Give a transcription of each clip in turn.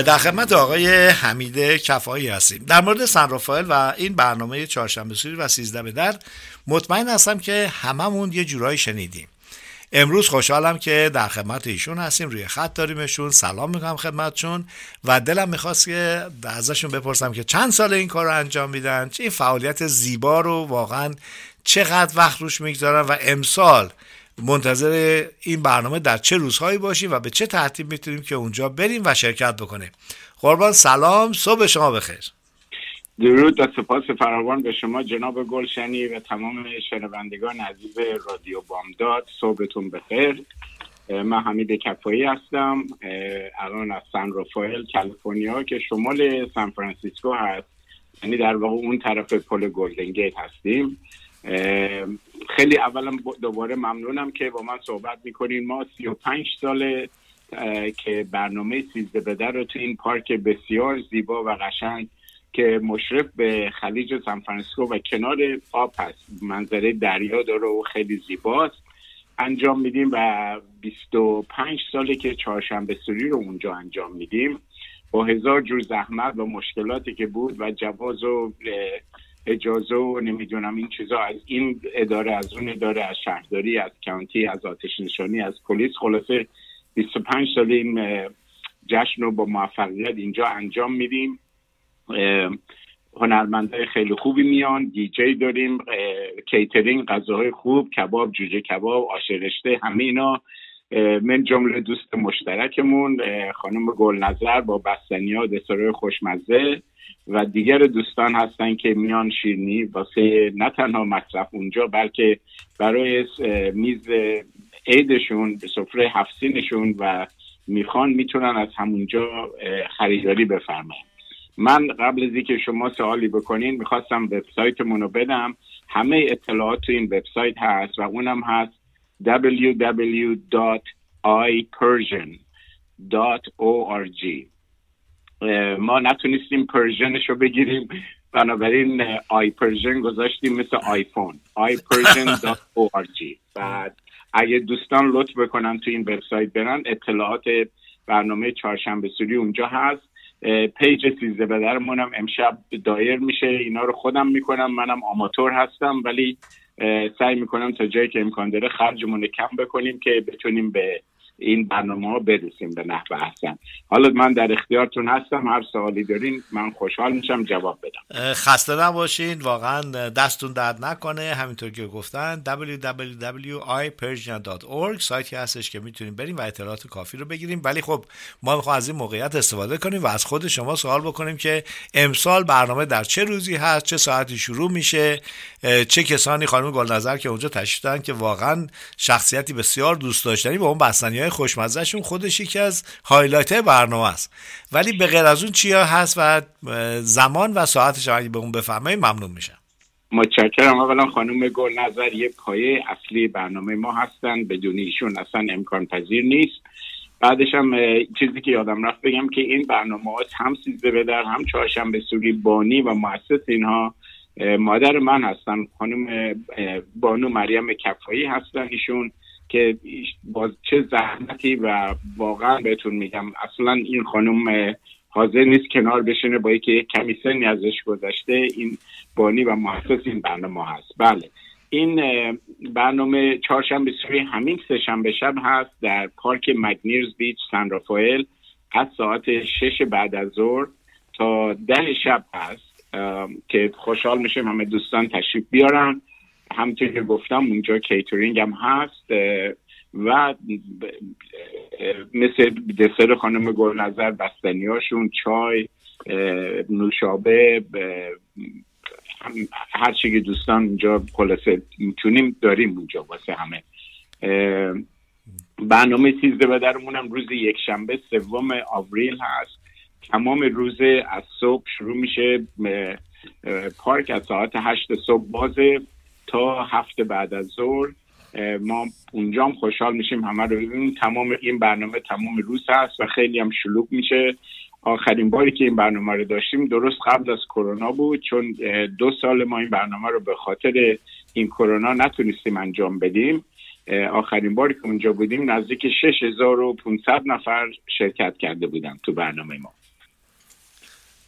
در خدمت آقای حمید کفایی هستیم. در مورد سن رافائل و این برنامه چهارشنبه سوری و سیزده به در مطمئن هستم که هممون یه جورایی شنیدیم. امروز خوشحالم که در خدمت ایشون هستیم روی خط داریمشون. سلام می‌کنم خدمتشون و دلم می‌خواست که ازشون بپرسم که چند سال این کار رو انجام میدن؟ این فعالیت زیبا رو واقعا چقدر وقت روش می‌گذارن؟ و امسال منتظر این برنامه در چه روزهایی باشیم و به چه ترتیب می‌تونیم که اونجا بریم و شرکت بکنیم. قربان سلام صبح شما بخیر. درود و سپاس فراوان به شما جناب گلشنی و تمام شنوندگان عزیز رادیو بامداد. صبحتون بخیر. من حمید کفایی هستم. الان از سن رافائل کالیفرنیا که شمال سان فرانسیسکو هست. یعنی در واقع اون طرف پل گلدن هستیم. خیلی اولا دوباره ممنونم که با من صحبت می‌کنین. ما 35 ساله که برنامه سیزده بدر رو تو این پارک بسیار زیبا و قشنگ که مشرف به خلیج سان فرانسیسکو و کنار آب هست. منظره دریا داره و خیلی زیباست. انجام میدیم و 25 ساله که چهارشنبه سوری رو اونجا انجام میدیم. با هزار جور زحمت و مشکلاتی که بود و جواز و اجازه و نمی‌دونم این چیزا. از این اداره از اون اداره از شهرداری از کانتی از آتش نشانی از پلیس. خلاصه 25 سال این جشن رو با موفقیت اینجا انجام میدیم. هنرمندای خیلی خوبی میان. دیجی داریم. کیترینگ غذاهای خوب کباب جوجه کباب آش رشته همه اینا. من جمله دوست مشترکمون خانم گل نظر با بستنی ها دسرای خوشمزه و دیگر دوستان هستن که میان شیرنی واسه نه تنها مصرف اونجا بلکه برای میز عیدشون به سفره هفسینشون و می‌خوان می‌تونن از همونجا خریداری بفرمایند. من قبل از اینکه شما سوالی بکنین می‌خواستم وبسایتمون رو بدم. همه اطلاعات تو این وبسایت هست و اونم هست www.ipersian.org ما نتونستیم پرژنش رو بگیریم. بنابراین iPersian گذاشتیم مثل آیفون. ipersian.org بعد اگه دوستان لطف بکنن تو این وبسایت برن اطلاعات برنامه چهارشنبه سوری اونجا هست. page سیزده بدرمونم امشب دایر میشه. اینا رو خودم می‌کنم. منم آماتور هستم ولی سعی می‌کنم تا جایی که امکان داره خرجمون کم بکنیم که بتونیم به این برنامه ها برسیم به نحو احسن. حالا من در اختیارتون هستم هر سوالی دارین من خوشحال میشم جواب بدم. خسته نباشین واقعا دستون درد نکنه. همینطور که گفتن www.ipersian.org سایتی هستش که می‌تونیم بریم و اطلاعات کافی رو بگیریم ولی خب ما می‌خوایم از این موقعیت استفاده کنیم و از خود شما سوال بکنیم که امسال برنامه در چه روزی هست چه ساعتی شروع میشه؟ چه کسانی خانم گلنظر که اونجا تشریف دارن که واقعا شخصیتی بسیار دوست داشتنی با اون بستنی های خوشمزهشون خودش یکی از highlight برنامه است. ولی به غیر از اون چیا هست و زمان و ساعتش اگه بهمون بفرمایید ممنون میشم. متشکرم اولا خانم گل نظر یه پایه اصلی برنامه ما هستن. بدون ایشون اصلا امکان پذیر نیست. بعدش هم چیزی که یادم رفت بگم که این برنامه ها هم سیزده به در هم چهارشنبه سوری بانی و مؤسس اینها مادر من هستن. خانم بانو مریم کفایی هستن ایشون. که باز چه زحمتی و واقعا بهتون میگم اصلا این خانم حاضر نیست کنار بشینه با که کمی سنی ازش گذشته این بانی و محسس این برنامه هست. بله. این برنامه چهارشنبه سوی همین سهشنبه شب هست در پارک مگنیرز بیچ سن رافائل از ساعت شش بعد از ظهر تا ده شب هست. که خوشحال میشیم همه دوستان تشریف بیارن. همونطور که گفتم اونجا کیترینگ هم هست و مثل دسر خانم گل نظر بستنی هاشون چای نوشابه هر چی که دوستان اونجا خلاصه می‌تونیم داریم اونجا واسه همه. برنامه سیزده به درمونم روز یک شنبه سوم آوریل هست. تمام روز از صبح شروع میشه پارک از ساعت هشت صبح بازه. تا هفته بعد از ظهر ما اونجا هم خوشحال میشیم همه رو ببینیم. تمام این برنامه تمام روز هست و خیلی هم شلوغ میشه. آخرین باری که این برنامه رو داشتیم درست قبل از کرونا بود چون دو سال ما این برنامه رو به خاطر این کرونا نتونستیم انجام بدیم. آخرین باری که اونجا بودیم نزدیک 6500 نفر شرکت کرده بودن تو برنامه ما.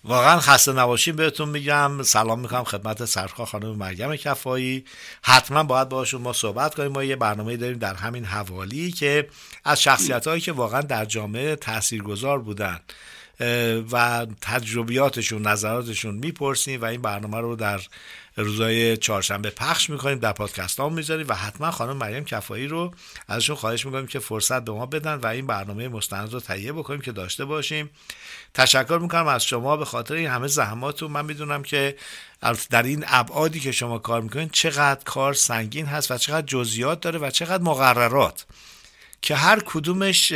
واقعا خسته نباشیم بهتون میگم. سلام می‌کنم خدمت سرخا خانم مریم کفایی. حتما باید باشون ما صحبت کنیم. ما یه برنامه داریم در همین حوالی که از شخصیت هایی که واقعا در جامعه تاثیرگذار بودن. و تجربیاتشون نظراتشون می‌پرسیم و این برنامه رو در روزای چهارشنبه پخش می‌کنیم. در پادکست ها می‌ذاریم و حتما خانم مریم کفایی رو ازشون خواهش می‌کنیم که فرصت به ما بدن و این برنامه مستند رو تهیه بکنیم که داشته باشیم. تشکر می‌کنم از شما به خاطر این همه زحماتون. من می‌دونم که در این ابعادی که شما کار می‌کنید چقدر کار سنگین هست و چقدر جزئیات داره و چقدر مقررات. که هر کدومش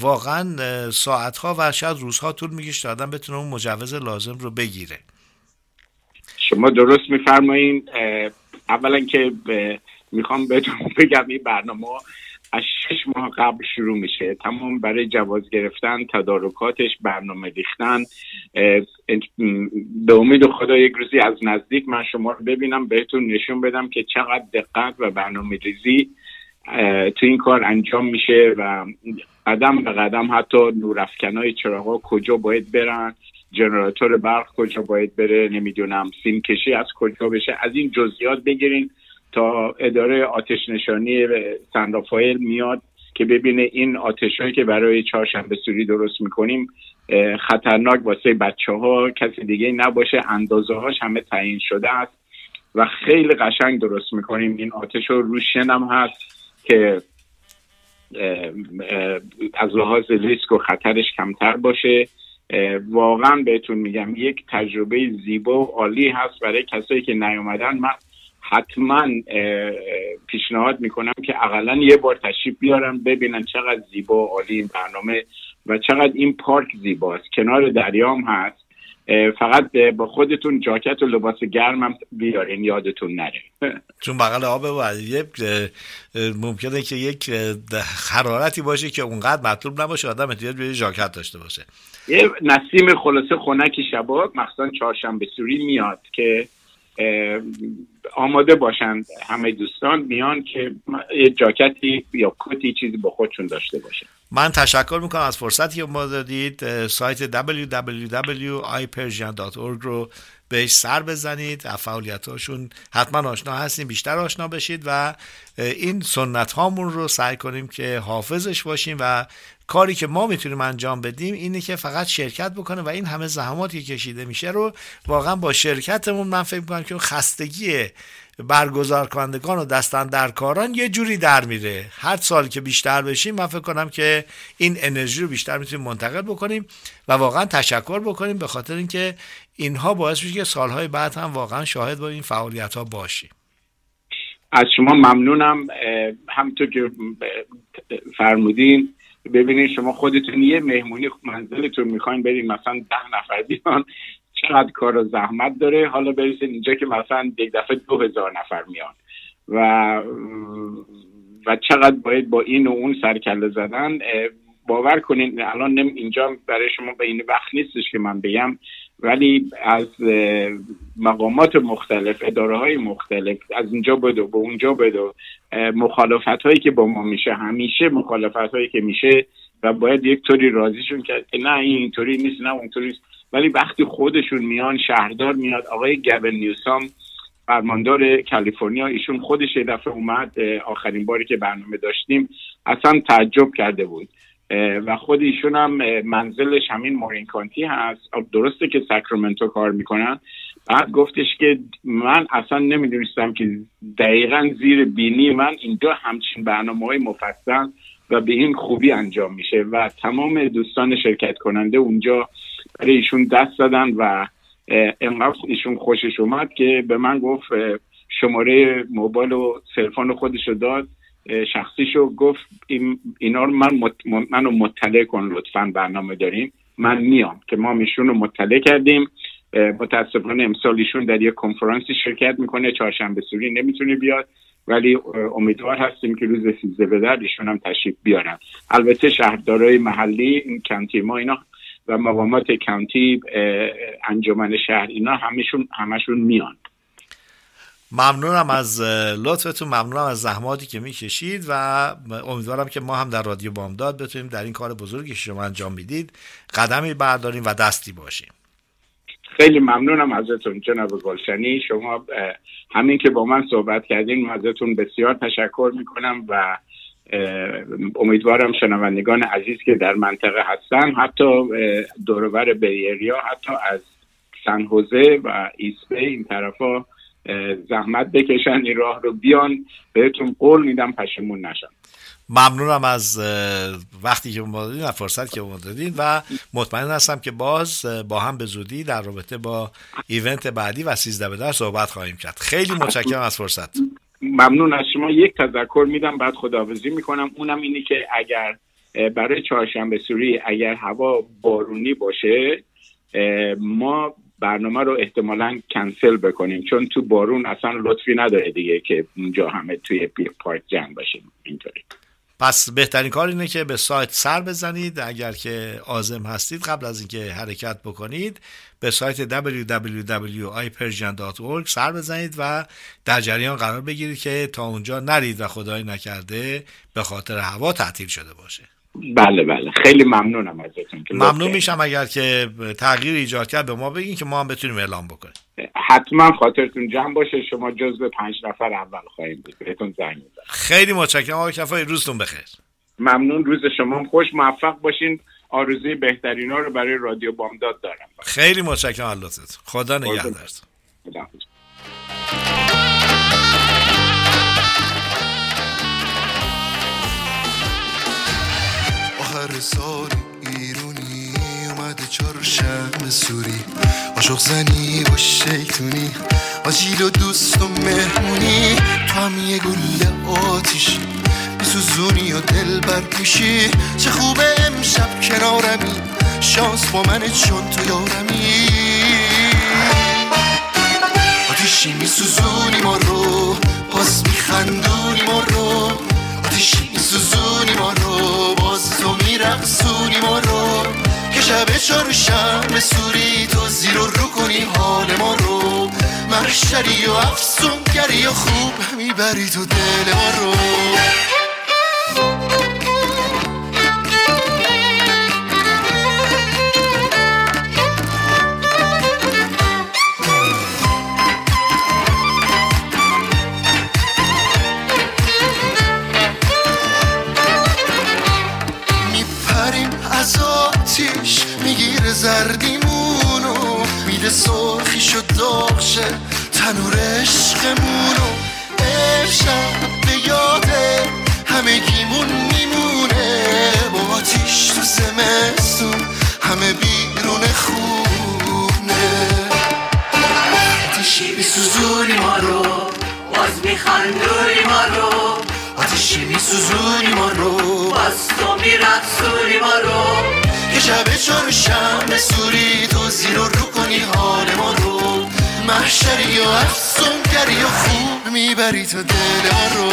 واقعا ساعتها و شاید روزها طول می‌کشه تا آدم بتونه اون مجوز لازم رو بگیره. شما درست میفرمایین. اولا که می‌خوام بهتون بگم این برنامه از شش ماه قبل شروع میشه. تمام برای جواز گرفتن تدارکاتش برنامه ریختن. به امید خدا یک روزی از نزدیک من شما رو ببینم بهتون نشون بدم که چقدر دقت و برنامه ریزی تو این کار انجام میشه و قدم به قدم حتی نورافکنای چراغا کجا باید برن جنراتور برق کجا باید بره نمی‌دونم سیم کشی از کجا بشه از این جزئیات بگیرین تا اداره آتش نشانی سندافایل میاد که ببینه این آتشهایی که برای چهارشنبه سوری درست می‌کنیم خطرناک واسه بچه ها کسی دیگه نباشه اندازه هاش همه تعیین شده است و خیلی قشنگ درست می‌کنیم. این آتش رو روشن هم هست. که از لحاظ ریسک و خطرش کمتر باشه. واقعا بهتون میگم یک تجربه زیبا و عالی هست برای کسایی که نیومدن. من حتما پیشنهاد می‌کنم که اقلا یه بار تشریف بیارن ببینن چقدر زیبا و عالی این برنامه و چقدر این پارک زیباست. کنار دریام هست. فقط با خودتون جاکت و لباس گرم هم بیارین یادتون نره. چون بغل آب و ممکنه که یک حرارتی باشه که اونقدر مطلوب نباشه آدم احتیاج به جاکت داشته باشه. یه نسیم خلاصه خنکی شباب مخصوصا چهارشنبه سوری میاد که آماده باشند همه دوستان میان که یه جاکتی یا کتی چیزی با خودشون داشته باشه. من تشکر می‌کنم از فرصتی که ما دادید. سایت www.ipersian.org رو بهش سر بزنید. فعالیت هاشون حتما آشنا هستیم. بیشتر آشنا بشید و این سنت هامون رو سعی کنیم که حافظش باشیم و کاری که ما می‌تونیم انجام بدیم اینه که فقط شرکت بکنه و این همه زحماتی که کشیده میشه رو واقعا با شرکتمون من فکر می‌کنم که خستگی برگزار کنندگان و دستن در کاران یه جوری در میره. هر سال که بیشتر بشیم من فکر کنم که این انرژی رو بیشتر می‌تونیم منتقل بکنیم و واقعا تشکر بکنیم به خاطر اینکه اینها باعث میشه که سالهای بعد هم واقعا شاهد با این فعالیت ها باشیم. از شما ممنونم. همطور که فرمودین ببینید شما خودتون یه مهمونی منزلتون می‌خواین برین مثلا ده نفر بیان چقدر کار و زحمت داره. حالا برسید اینجا که مثلا یک دفعه دو هزار نفر میان و و چقدر باید با این و اون سرکله زدن باور کنین الان اینجا برای شما به این وقت نیستش که من بگم. ولی از مقامات مختلف اداره های مختلف از اینجا بدو به اونجا بدو. مخالفت هایی که با ما میشه همیشه مخالفت هایی که میشه و باید یک طوری راضیشون کرد نه این اینطوری نیست نه اونطوری نیست. ولی وقتی خودشون میان شهردار میاد آقای گبل نیوسام فرماندار کالیفرنیا ایشون خودش یه دفعه اومد آخرین باری که برنامه داشتیم اصلا تعجب کرده بود. و خود ایشون هم منزلش همین مورین کانتی هست درسته که ساکرامنتو کار می‌کنن. بعد گفتش که من اصلا نمی‌دونستم که دقیقا زیر بینی من اینجا همچین برنامه های مفصل و به این خوبی انجام میشه و تمام دوستان شرکت کننده اونجا برای ایشون دست زدن و انقدر ایشون خوشش اومد که به من گفت شماره موبایل و سلفون خودش رو داد. شخصیشو گفت اینا رو من منو مطلع کن لطفا برنامه داریم. من میام. که ما میشون رو مطلع کردیم. متاسفانه امسال ایشون در یک کنفرانسی شرکت می‌کنه. چهارشنبه سوری نمی‌تونه بیاد. ولی امیدوار هستیم که روز سیزده به در ایشون هم تشریف بیارن. البته شهردارای محلی کانتی ما اینا و مقامات کانتی انجمن شهر اینا همشون همشون میان. ممنونم از لطفتون. ممنونم از زحماتی که می‌کشید و امیدوارم که ما هم در رادیو بامداد بتونیم در این کار بزرگی که شما انجام می‌دید قدمی برداریم و دستی باشیم. خیلی ممنونم ازتون جناب گلشنی. شما همین که با من صحبت کردین ازتون بسیار تشکر می‌کنم و امیدوارم شنوندگان عزیز که در منطقه هستن حتی دورور بیریا حتی از سنحوزه و ایسبه این طرفا زحمت بکشن این راه رو بیان بهتون قول میدم پشمون نشن. ممنونم از وقتی که ما دادین و فرصت که ما دادین و مطمئن هستم که باز با هم به زودی در رابطه با ایونت بعدی و سیزده به در صحبت خواهیم کرد. خیلی متشکرم از فرصت. ممنون از شما. یک تذکر میدم بعد خداحافظی می‌کنم. اونم اینی که اگر برای چهارشنبه سوری اگر هوا بارونی باشه ما برنامه رو احتمالا کنسل بکنیم چون تو بارون اصلا لطفی نداره دیگه که اونجا همه توی پارک جمع باشیم. اینطوری. پس بهترین کار اینه که به سایت سر بزنید. اگر که آزم هستید قبل از اینکه حرکت بکنید به سایت www.ipersian.org سر بزنید و در جریان قرار بگیرید که تا اونجا نرید و خدای نکرده به خاطر هوا تعطیل شده باشه. بله بله. خیلی ممنونم ازتون ممنون میشم اگر که تغییر ایجاد کرد به ما بگین که ما هم بتونیم اعلام بکنیم. حتما خاطرتون جمع باشه. شما جزو پنج نفر اول خواهیم بود. بهتون زنگ خیلی متشکرم. آقای کفایی روزتون بخیر. ممنون. روز شما خوش. موفق باشین. آرزوی بهترین ها رو برای رادیو بامداد دارم. خیلی متشکرم. اللهتت خدا نگهدارت آخر سال ایرونی اومده چهارشنبه سوری. عاشق زنی و شیطونی آجیل و دوست و مهمونی. تو هم یه گل آتیش سوزونی و دل برد میشی چه خوبه امشب کنارمی. شانس با منه چون تو یارمی. آتیشی میسوزونی ما رو. باز میخندونی ما رو. آتیشی میسوزونی ما رو. تو میرقصونی ما رو که شب چهارشنبه سوری تو زیر رو رو کنی حال ما رو. محشری و افسونگری و خوب می‌بری تو دل ما رو. میخندونی ما رو آتیشی میسوزونی ما رو باز تو میرقصونی ما رو. که شب چهارشنبه سوری تو زیر رو کنی حال ما رو. محشری و افسونگری و خوب می‌بری تو دل رو.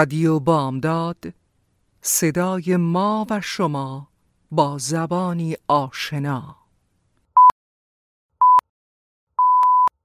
رادیو بامداد صدای ما و شما با زبانی آشنا.